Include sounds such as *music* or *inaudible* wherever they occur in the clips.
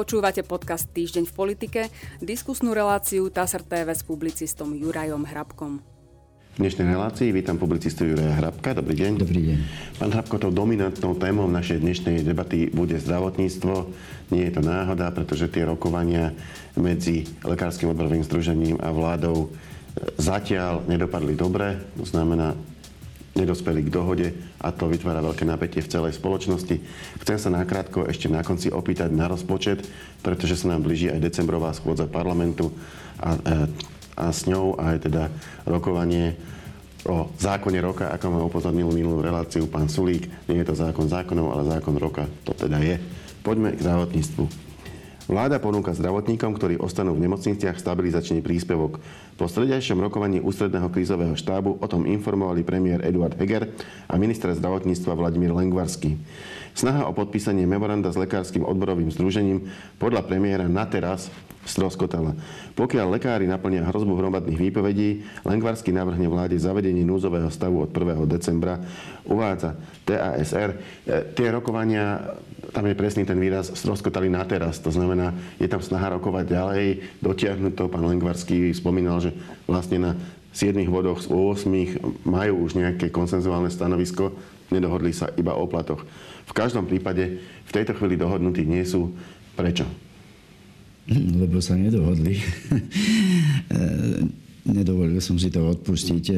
Počúvate podcast Týždeň v politike, diskusnú reláciu TASR TV s publicistom Jurajom Hrabkom. V dnešnej relácii vítam publicistu Juraja Hrabka. Dobrý deň. Dobrý deň. Pán Hrabko, tou dominantnou témou našej dnešnej debaty bude zdravotníctvo. Nie je to náhoda, pretože tie rokovania medzi Lekárskym odborovým združením a vládou zatiaľ nedopadli dobre. To znamená, nedospeli k dohode a to vytvára veľké napätie v celej spoločnosti. Chcem sa nakrátko ešte na konci opýtať na rozpočet, pretože sa nám blíži aj decembrová schôdza parlamentu a, a, a s ňou aj teda rokovanie o zákone roka, ako ma upozornil minulú reláciu pán Sulík. Nie je to zákon zákonov, ale zákon roka. To teda je. Poďme k zdravotníctvu. Vláda ponúka zdravotníkom, ktorí ostanú v nemocniciach, stabilizačný príspevok. Po stredajšom rokovaní ústredného krízového štábu o tom informovali premiér Eduard Heger a minister zdravotníctva Vladimír Lengvarský. Snaha o podpísanie memoranda s lekárskym odborovým združením podľa premiéra na teraz stroskotala. Pokiaľ lekári naplnia hrozbu hromadných výpovedí, Lengvarsky navrhne vláde zavedenie núzového stavu od 1. decembra. Uvádza TASR. E, tie rokovania tam je presný ten výraz, stroskotali na teraz. To znamená, je tam snaha rokovať ďalej, dotiahnuť to. Pán Lengvarský spomínal, že vlastne na 7 vodoch z 8 majú už nejaké konsenzuálne stanovisko, nedohodli sa iba o platoch. V každom prípade v tejto chvíli dohodnutí nie sú. Prečo? *clears throat* Lebo sa nedohodli. *laughs* Nedovolil som si to odpustiť. E,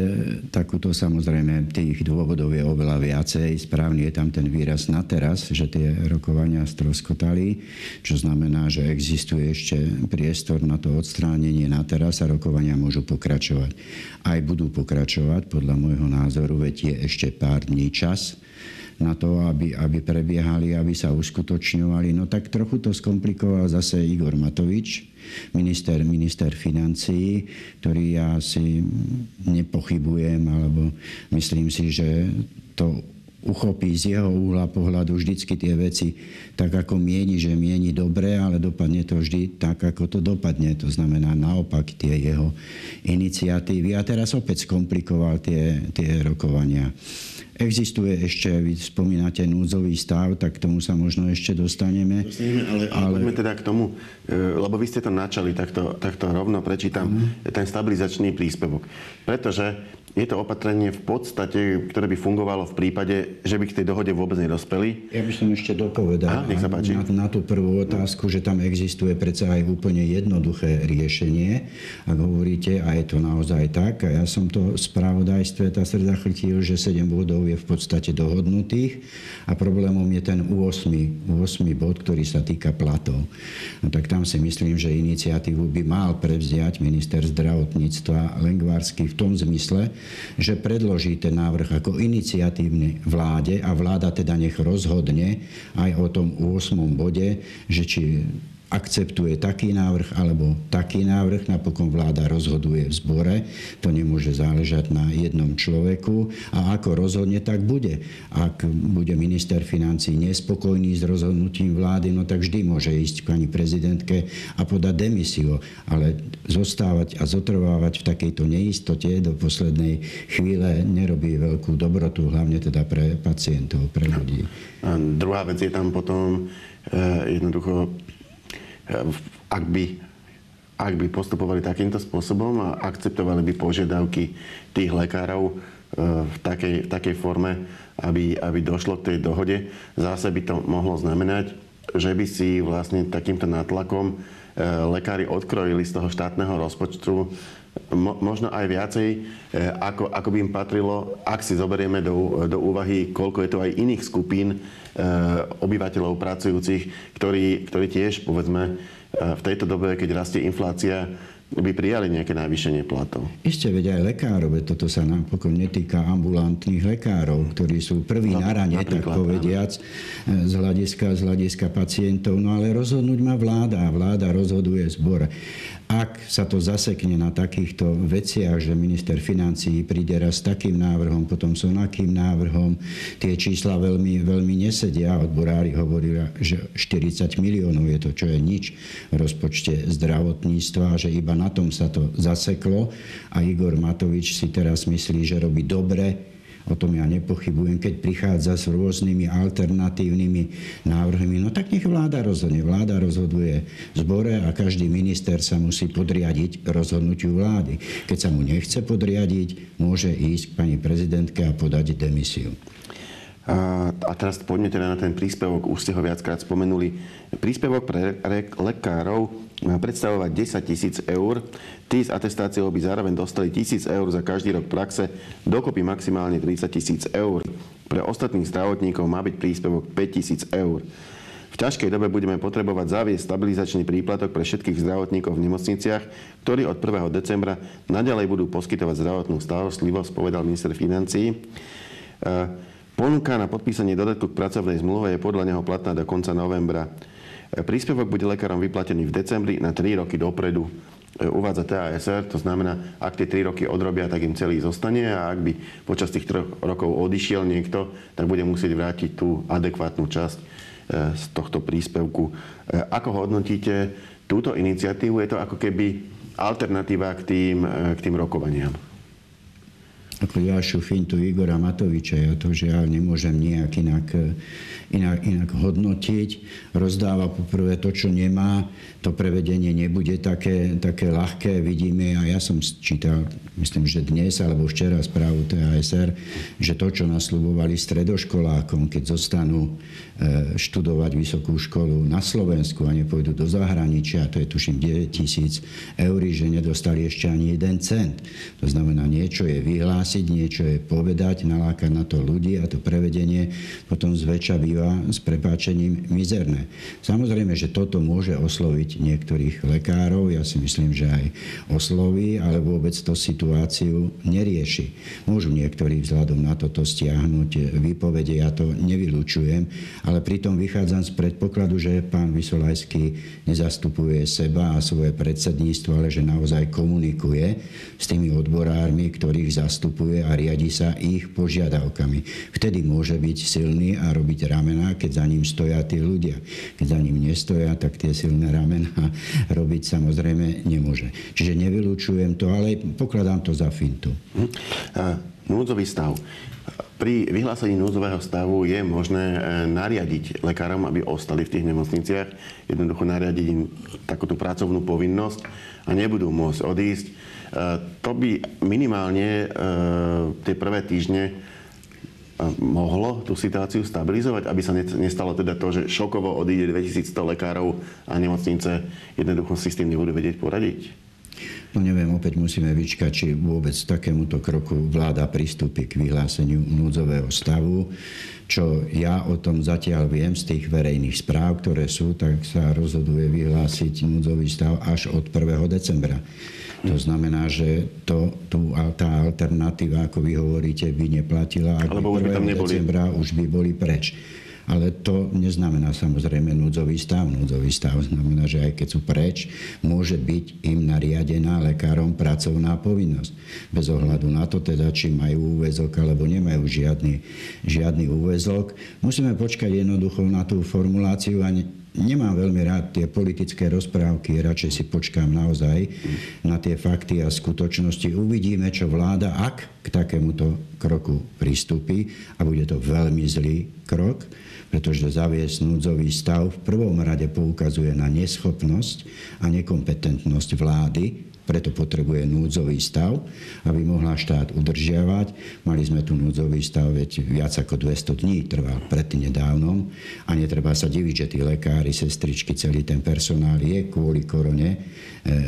takúto samozrejme tých dôvodov je oveľa viacej. Správne je tam ten výraz na teraz, že tie rokovania stroskotali, čo znamená, že existuje ešte priestor na to odstránenie na teraz a rokovania môžu pokračovať. Aj budú pokračovať, podľa môjho názoru, veď je ešte pár dní čas na to, aby, aby prebiehali, aby sa uskutočňovali. No tak trochu to skomplikoval zase Igor Matovič, minister, minister financií, ktorý ja si nepochybujem, alebo myslím si, že to uchopí z jeho úhla pohľadu vždycky tie veci tak, ako mieni, že mieni dobre, ale dopadne to vždy tak, ako to dopadne. To znamená naopak tie jeho iniciatívy. A teraz opäť skomplikoval tie, tie rokovania. Existuje ešte, vy spomínate núdzový stav, tak k tomu sa možno ešte dostaneme. Dostaneme, ale, ale... poďme teda k tomu, e, lebo vy ste to načali, tak to, tak to rovno prečítam, uh-huh. ten stabilizačný príspevok. Pretože je to opatrenie v podstate, ktoré by fungovalo v prípade, že by k tej dohode vôbec nedospeli. Ja by som ešte dopovedal Aha, nech sa páči. Na, na tú prvú otázku, že tam existuje predsa aj úplne jednoduché riešenie. Ak hovoríte, a je to naozaj tak, a ja som to v spravodajstve tá srda chytil, že 7 bodov je v podstate dohodnutých a problémom je ten 8, 8 bod, ktorý sa týka platov. No tak tam si myslím, že iniciatívu by mal prevziať minister zdravotníctva Lengvarsky v tom zmysle, že predloží ten návrh ako iniciatívny vláde a vláda teda nech rozhodne aj o tom 8. bode, že či akceptuje taký návrh alebo taký návrh. Napokon vláda rozhoduje v zbore. To nemôže záležať na jednom človeku. A ako rozhodne, tak bude. Ak bude minister financí nespokojný s rozhodnutím vlády, no tak vždy môže ísť pani prezidentke a podať demisiu. Ale zostávať a zotrvávať v takejto neistote do poslednej chvíle nerobí veľkú dobrotu, hlavne teda pre pacientov, pre ľudí. A druhá vec je tam potom e, jednoducho ak by, ak by postupovali takýmto spôsobom a akceptovali by požiadavky tých lekárov e, v takej, v takej forme, aby, aby došlo k tej dohode, zase by to mohlo znamenať, že by si vlastne takýmto nátlakom e, lekári odkrojili z toho štátneho rozpočtu možno aj viacej, e, ako, ako by im patrilo, ak si zoberieme do, do úvahy, koľko je to aj iných skupín obyvateľov pracujúcich, ktorí, ktorí tiež, povedzme, v tejto dobe, keď rastie inflácia, by prijali nejaké navýšenie platov. Ešte veď aj lekárov, toto sa napokon netýka ambulantných lekárov, ktorí sú prví na rane, tak povediac, z hľadiska, z hľadiska pacientov. No ale rozhodnúť má vláda a vláda rozhoduje zbor. Ak sa to zasekne na takýchto veciach, že minister financí príde raz s takým návrhom, potom s onakým návrhom, tie čísla veľmi, veľmi nesedia. Odborári hovorili, že 40 miliónov je to, čo je nič v rozpočte zdravotníctva, že iba na tom sa to zaseklo a Igor Matovič si teraz myslí, že robí dobre o tom ja nepochybujem, keď prichádza s rôznymi alternatívnymi návrhmi, no tak nech vláda rozhodne. Vláda rozhoduje v zbore a každý minister sa musí podriadiť rozhodnutiu vlády. Keď sa mu nechce podriadiť, môže ísť k pani prezidentke a podať demisiu. A, teraz poďme teda na ten príspevok, už ste ho viackrát spomenuli. Príspevok pre lekárov má predstavovať 10 tisíc eur. Tí s atestáciou by zároveň dostali tisíc eur za každý rok praxe, dokopy maximálne 30 tisíc eur. Pre ostatných zdravotníkov má byť príspevok 5 tisíc eur. V ťažkej dobe budeme potrebovať zaviesť stabilizačný príplatok pre všetkých zdravotníkov v nemocniciach, ktorí od 1. decembra naďalej budú poskytovať zdravotnú starostlivosť, povedal minister financí. Ponuka na podpísanie dodatku k pracovnej zmluve je podľa neho platná do konca novembra. Príspevok bude lekárom vyplatený v decembri na 3 roky dopredu. Uvádza TASR, to znamená, ak tie 3 roky odrobia, tak im celý zostane a ak by počas tých 3 rokov odišiel niekto, tak bude musieť vrátiť tú adekvátnu časť e, z tohto príspevku. E, ako hodnotíte túto iniciatívu? Je to ako keby alternatíva k tým, e, k tým rokovaniam ďalšiu fintu Igora Matoviča. Ja to žiaľ nemôžem nejak inak, inak, inak hodnotiť. Rozdáva poprvé to, čo nemá. To prevedenie nebude také, také ľahké. Vidíme, a ja som čítal, myslím, že dnes alebo včera správu TASR, že to, čo nasľubovali stredoškolákom, keď zostanú e, študovať vysokú školu na Slovensku a nepôjdu do zahraničia, to je tuším 9 tisíc eur, že nedostali ešte ani jeden cent. To znamená, niečo je vyhlás vyhlásiť, niečo je povedať, nalákať na to ľudí a to prevedenie potom zväčša býva s prepáčením mizerné. Samozrejme, že toto môže osloviť niektorých lekárov, ja si myslím, že aj osloví, ale vôbec to situáciu nerieši. Môžu niektorí vzhľadom na toto stiahnuť výpovede, ja to nevylučujem, ale pritom vychádzam z predpokladu, že pán Vysolajský nezastupuje seba a svoje predsedníctvo, ale že naozaj komunikuje s tými odborármi, ktorých zastupuje postupuje a riadi sa ich požiadavkami. Vtedy môže byť silný a robiť ramená, keď za ním stoja tí ľudia. Keď za ním nestoja, tak tie silné ramená *laughs* robiť samozrejme nemôže. Čiže nevylučujem to, ale pokladám to za fintu. Hm. Núdzový stav. Pri vyhlásení núdzového stavu je možné e, nariadiť lekárom, aby ostali v tých nemocniciach, jednoducho nariadiť im takúto pracovnú povinnosť a nebudú môcť odísť to by minimálne e, tie prvé týždne e, mohlo tú situáciu stabilizovať, aby sa nestalo teda to, že šokovo odíde 2100 lekárov a nemocnice jednoducho si s tým nebudú vedieť poradiť? No neviem, opäť musíme vyčkať, či vôbec takémuto kroku vláda pristúpi k vyhláseniu núdzového stavu. Čo ja o tom zatiaľ viem z tých verejných správ, ktoré sú, tak sa rozhoduje vyhlásiť núdzový stav až od 1. decembra. To znamená, že to, tu, tá alternatíva, ako vy hovoríte, by neplatila. Alebo už by tam neboli. decembra už by boli preč. Ale to neznamená samozrejme núdzový stav. Núdzový stav znamená, že aj keď sú preč, môže byť im nariadená lekárom pracovná povinnosť. Bez ohľadu na to teda, či majú úvezok alebo nemajú žiadny, žiadny úvezok. Musíme počkať jednoducho na tú formuláciu a nemám veľmi rád tie politické rozprávky, radšej si počkám naozaj na tie fakty a skutočnosti. Uvidíme, čo vláda, ak k takémuto kroku pristúpi a bude to veľmi zlý krok, pretože zaviesť núdzový stav v prvom rade poukazuje na neschopnosť a nekompetentnosť vlády preto potrebuje núdzový stav, aby mohla štát udržiavať. Mali sme tu núdzový stav, veď viac ako 200 dní trval prednedávnom a netreba sa diviť, že tí lekári, sestričky, celý ten personál je kvôli korone e,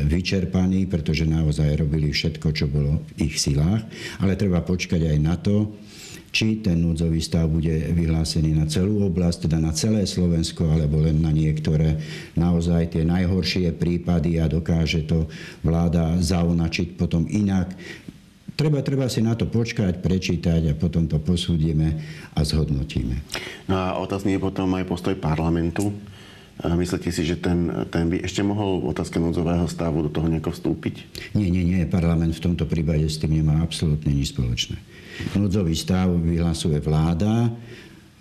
vyčerpaný, pretože naozaj robili všetko, čo bolo v ich silách. Ale treba počkať aj na to, či ten núdzový stav bude vyhlásený na celú oblasť, teda na celé Slovensko, alebo len na niektoré naozaj tie najhoršie prípady a dokáže to vláda zaunačiť potom inak. Treba, treba si na to počkať, prečítať a potom to posúdime a zhodnotíme. No a otázny je potom aj postoj parlamentu. Myslíte si, že ten, ten by ešte mohol v otázke núdzového stavu do toho nejako vstúpiť? Nie, nie, nie. Parlament v tomto prípade s tým nemá absolútne nič spoločné. Núdzový stav vyhlasuje vláda,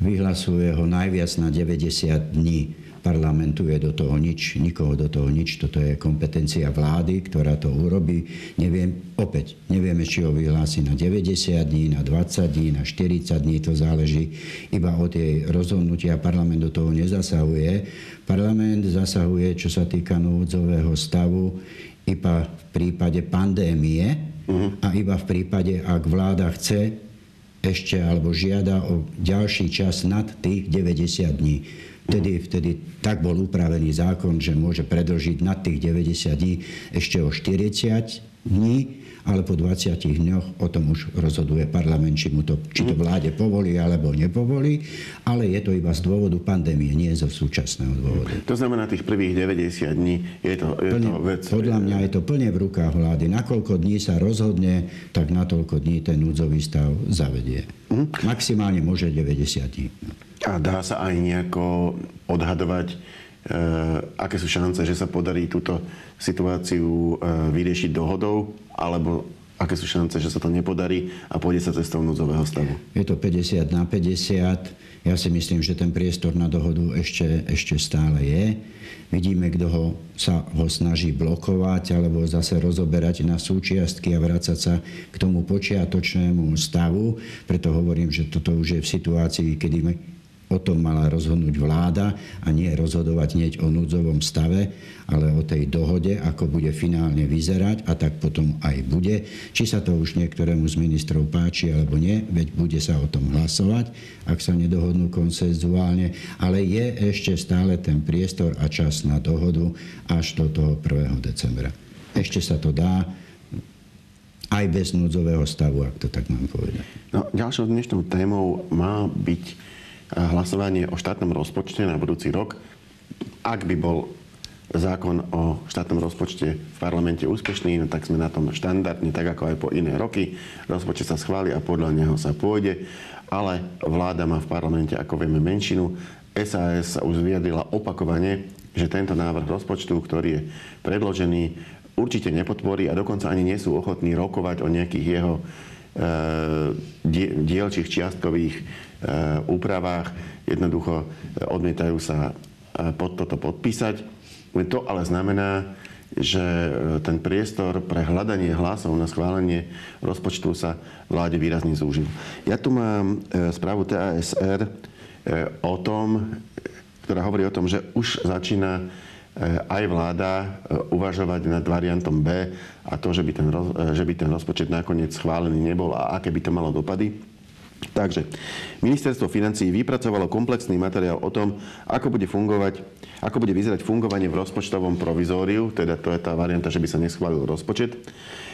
vyhlasuje ho najviac na 90 dní. parlamentuje do toho nič, nikoho do toho nič. Toto je kompetencia vlády, ktorá to urobí. Neviem, opäť, nevieme, či ho vyhlási na 90 dní, na 20 dní, na 40 dní, to záleží iba od jej rozhodnutia. Parlament do toho nezasahuje. Parlament zasahuje, čo sa týka núdzového stavu, iba v prípade pandémie a iba v prípade, ak vláda chce ešte alebo žiada o ďalší čas nad tých 90 dní. Vtedy, vtedy tak bol upravený zákon, že môže predlžiť nad tých 90 dní ešte o 40 dní ale po 20 dňoch o tom už rozhoduje parlament, či, mu to, či to vláde povolí alebo nepovolí, ale je to iba z dôvodu pandémie, nie zo súčasného dôvodu. To znamená, tých prvých 90 dní je to, je plne, to vec... Podľa mňa je to plne v rukách vlády. Nakoľko dní sa rozhodne, tak na toľko dní ten núdzový stav zavedie. Mhm. Maximálne môže 90 dní. A dá sa aj nejako odhadovať, e, aké sú šance, že sa podarí túto situáciu e, vyriešiť dohodou alebo aké sú šance, že sa to nepodarí a pôjde sa cestou núdzového stavu? Je to 50 na 50. Ja si myslím, že ten priestor na dohodu ešte, ešte stále je. Vidíme, kto ho, sa ho snaží blokovať alebo zase rozoberať na súčiastky a vrácať sa k tomu počiatočnému stavu. Preto hovorím, že toto už je v situácii, kedy O tom mala rozhodnúť vláda a nie rozhodovať hneď o núdzovom stave, ale o tej dohode, ako bude finálne vyzerať a tak potom aj bude. Či sa to už niektorému z ministrov páči alebo nie, veď bude sa o tom hlasovať, ak sa nedohodnú konsenzuálne, ale je ešte stále ten priestor a čas na dohodu až do toho 1. decembra. Ešte sa to dá, aj bez núdzového stavu, ak to tak mám povedať. No, ďalšou dnešnou témou má byť hlasovanie o štátnom rozpočte na budúci rok. Ak by bol zákon o štátnom rozpočte v parlamente úspešný, no tak sme na tom štandardne, tak ako aj po iné roky. Rozpočet sa schváli a podľa neho sa pôjde, ale vláda má v parlamente, ako vieme, menšinu. SAS sa už vyjadrila opakovane, že tento návrh rozpočtu, ktorý je predložený, určite nepodporí a dokonca ani nie sú ochotní rokovať o nejakých jeho e, dielčích čiastkových Eh, úpravách. Jednoducho eh, odmietajú sa eh, pod toto podpísať. To ale znamená, že ten priestor pre hľadanie hlasov na schválenie rozpočtu sa vláde výrazne zúžil. Ja tu mám správu TASR o tom, ktorá hovorí o tom, že už začína aj vláda uvažovať nad variantom B a to, že by ten, že by ten rozpočet nakoniec schválený nebol a aké by to malo dopady. Takže ministerstvo financí vypracovalo komplexný materiál o tom, ako bude fungovať, ako bude vyzerať fungovanie v rozpočtovom provizóriu, teda to je tá varianta, že by sa neschválil rozpočet.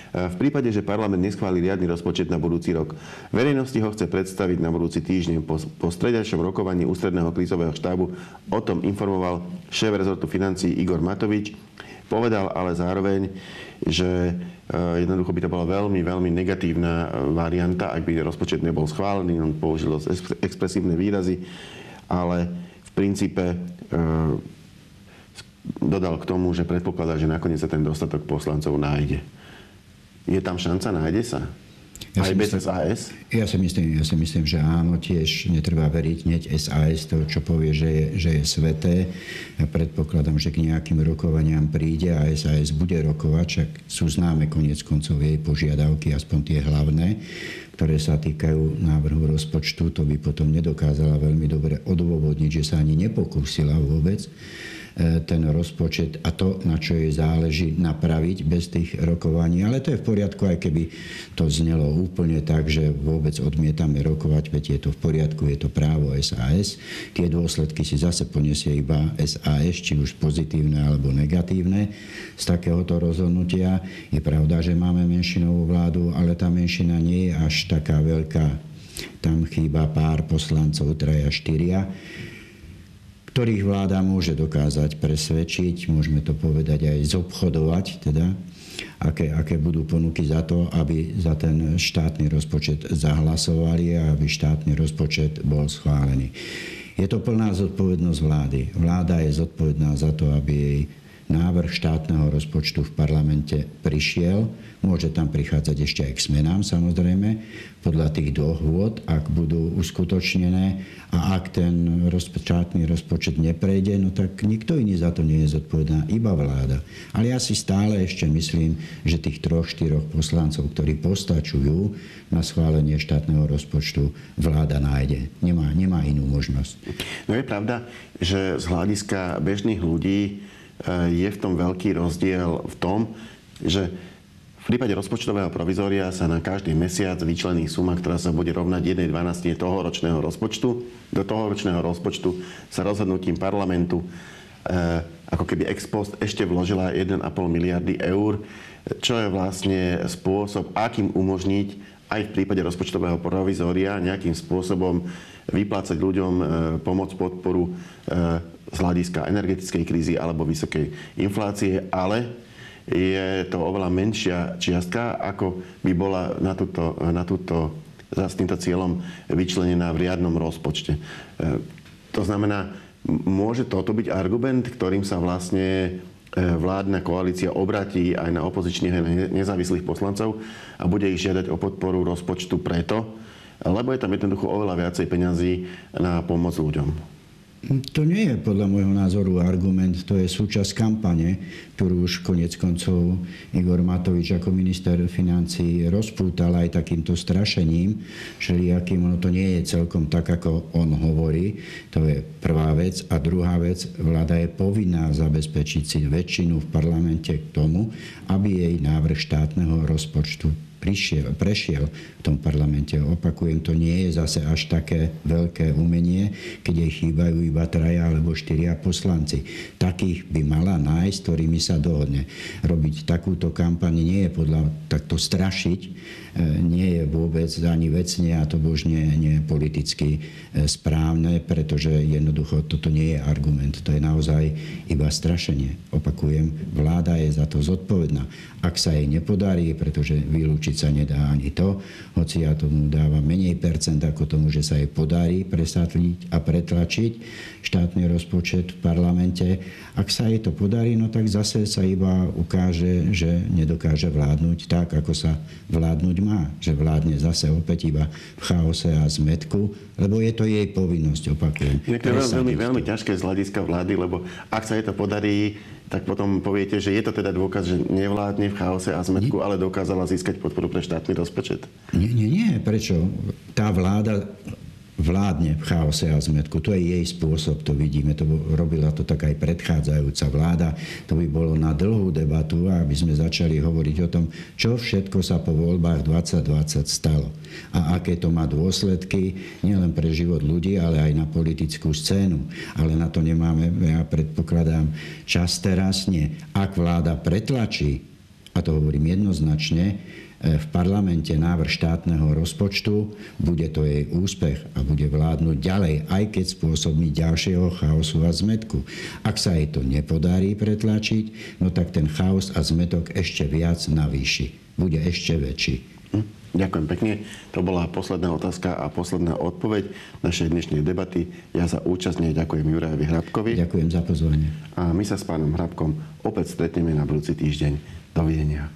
V prípade, že parlament neschváli riadny rozpočet na budúci rok. Verejnosti ho chce predstaviť na budúci týždeň. Po, po stredajšom rokovaní ústredného krízového štábu o tom informoval šéf rezortu financí Igor Matovič. Povedal ale zároveň, že Eh, jednoducho by to bola veľmi, veľmi negatívna eh, varianta, ak by rozpočet nebol schválený. On použil expresívne výrazy, ale v princípe dodal k tomu, že predpokladá, že nakoniec sa ten dostatok poslancov nájde. Je tam šanca, nájde sa? Ja Aj bez myslím, SAS? Ja si, myslím, ja si myslím, že áno, tiež netreba veriť hneď SAS, to, čo povie, že je, že je sveté. Ja predpokladám, že k nejakým rokovaniam príde a SAS bude rokovať, však sú známe konec koncov jej požiadavky, aspoň tie hlavné, ktoré sa týkajú návrhu rozpočtu. To by potom nedokázala veľmi dobre odôvodniť, že sa ani nepokúsila vôbec ten rozpočet a to, na čo jej záleží, napraviť bez tých rokovaní. Ale to je v poriadku, aj keby to znelo úplne tak, že vôbec odmietame rokovať, veď je to v poriadku, je to právo SAS. Tie dôsledky si zase poniesie iba SAS, či už pozitívne alebo negatívne z takéhoto rozhodnutia. Je pravda, že máme menšinovú vládu, ale tá menšina nie je až taká veľká. Tam chýba pár poslancov, traja, štyria ktorých vláda môže dokázať presvedčiť, môžeme to povedať aj zobchodovať, teda, aké, aké budú ponuky za to, aby za ten štátny rozpočet zahlasovali a aby štátny rozpočet bol schválený. Je to plná zodpovednosť vlády. Vláda je zodpovedná za to, aby jej návrh štátneho rozpočtu v parlamente prišiel. Môže tam prichádzať ešte aj k zmenám samozrejme, podľa tých dohôd, ak budú uskutočnené a ak ten štátny rozpočet neprejde, no tak nikto iný za to nie je zodpovedná, iba vláda. Ale ja si stále ešte myslím, že tých troch, štyroch poslancov, ktorí postačujú na schválenie štátneho rozpočtu, vláda nájde. Nemá, nemá inú možnosť. No je pravda, že z hľadiska bežných ľudí je v tom veľký rozdiel v tom, že v prípade rozpočtového provizória sa na každý mesiac vyčlení suma, ktorá sa bude rovnať 1,12 toho ročného rozpočtu. Do toho ročného rozpočtu sa rozhodnutím parlamentu e, ako keby ex post ešte vložila 1,5 miliardy eur, čo je vlastne spôsob, akým umožniť aj v prípade rozpočtového provizória nejakým spôsobom vyplácať ľuďom e, pomoc, podporu e, z hľadiska energetickej krízy alebo vysokej inflácie, ale je to oveľa menšia čiastka, ako by bola na túto, na túto s týmto cieľom vyčlenená v riadnom rozpočte. E, to znamená, môže toto byť argument, ktorým sa vlastne e, vládna koalícia obratí aj na opozičných a nezávislých poslancov a bude ich žiadať o podporu rozpočtu preto, lebo je tam jednoducho oveľa viacej peňazí na pomoc ľuďom. To nie je podľa môjho názoru argument, to je súčasť kampane, ktorú už konec koncov Igor Matovič ako minister financí rozpútal aj takýmto strašením, všelijakým, ono to nie je celkom tak, ako on hovorí. To je prvá vec. A druhá vec, vláda je povinná zabezpečiť si väčšinu v parlamente k tomu, aby jej návrh štátneho rozpočtu prišiel, prešiel v tom parlamente. Opakujem, to nie je zase až také veľké umenie, keď jej chýbajú iba traja alebo štyria poslanci. Takých by mala nájsť, ktorými sa dohodne. Robiť takúto kampaň nie je podľa takto strašiť, e, nie je vôbec ani vecne a to už nie, nie je politicky e, správne, pretože jednoducho toto nie je argument. To je naozaj iba strašenie. Opakujem, vláda je za to zodpovedná. Ak sa jej nepodarí, pretože vylúčiť sa nedá ani to, hoci ja tomu dávam menej percent ako tomu, že sa jej podarí presatliť a pretlačiť štátny rozpočet v parlamente. Ak sa jej to podarí, no tak zase sa iba ukáže, že nedokáže vládnuť tak, ako sa vládnuť má. Že vládne zase opäť iba v chaose a zmetku, lebo je to jej povinnosť, opakujem. Je to veľmi, veľmi ťažké z hľadiska vlády, lebo ak sa jej to podarí, tak potom poviete, že je to teda dôkaz, že nevládne v chaose a zmetku, ale dokázala získať podporu pre štátny rozpočet? Nie, nie, nie. Prečo? Tá vláda vládne v chaose a zmetku. To je jej spôsob, to vidíme. To robila to tak aj predchádzajúca vláda. To by bolo na dlhú debatu, aby sme začali hovoriť o tom, čo všetko sa po voľbách 2020 stalo. A aké to má dôsledky nielen pre život ľudí, ale aj na politickú scénu. Ale na to nemáme, ja predpokladám, čas teraz nie. Ak vláda pretlačí, a to hovorím jednoznačne, v parlamente návrh štátneho rozpočtu, bude to jej úspech a bude vládnuť ďalej, aj keď spôsobí ďalšieho chaosu a zmetku. Ak sa jej to nepodarí pretlačiť, no tak ten chaos a zmetok ešte viac navýši. Bude ešte väčší. Hm, ďakujem pekne. To bola posledná otázka a posledná odpoveď našej dnešnej debaty. Ja za účasť ďakujem Jurajovi Hrabkovi. Ďakujem za pozvanie. A my sa s pánom Hrabkom opäť stretneme na budúci týždeň. Dovidenia.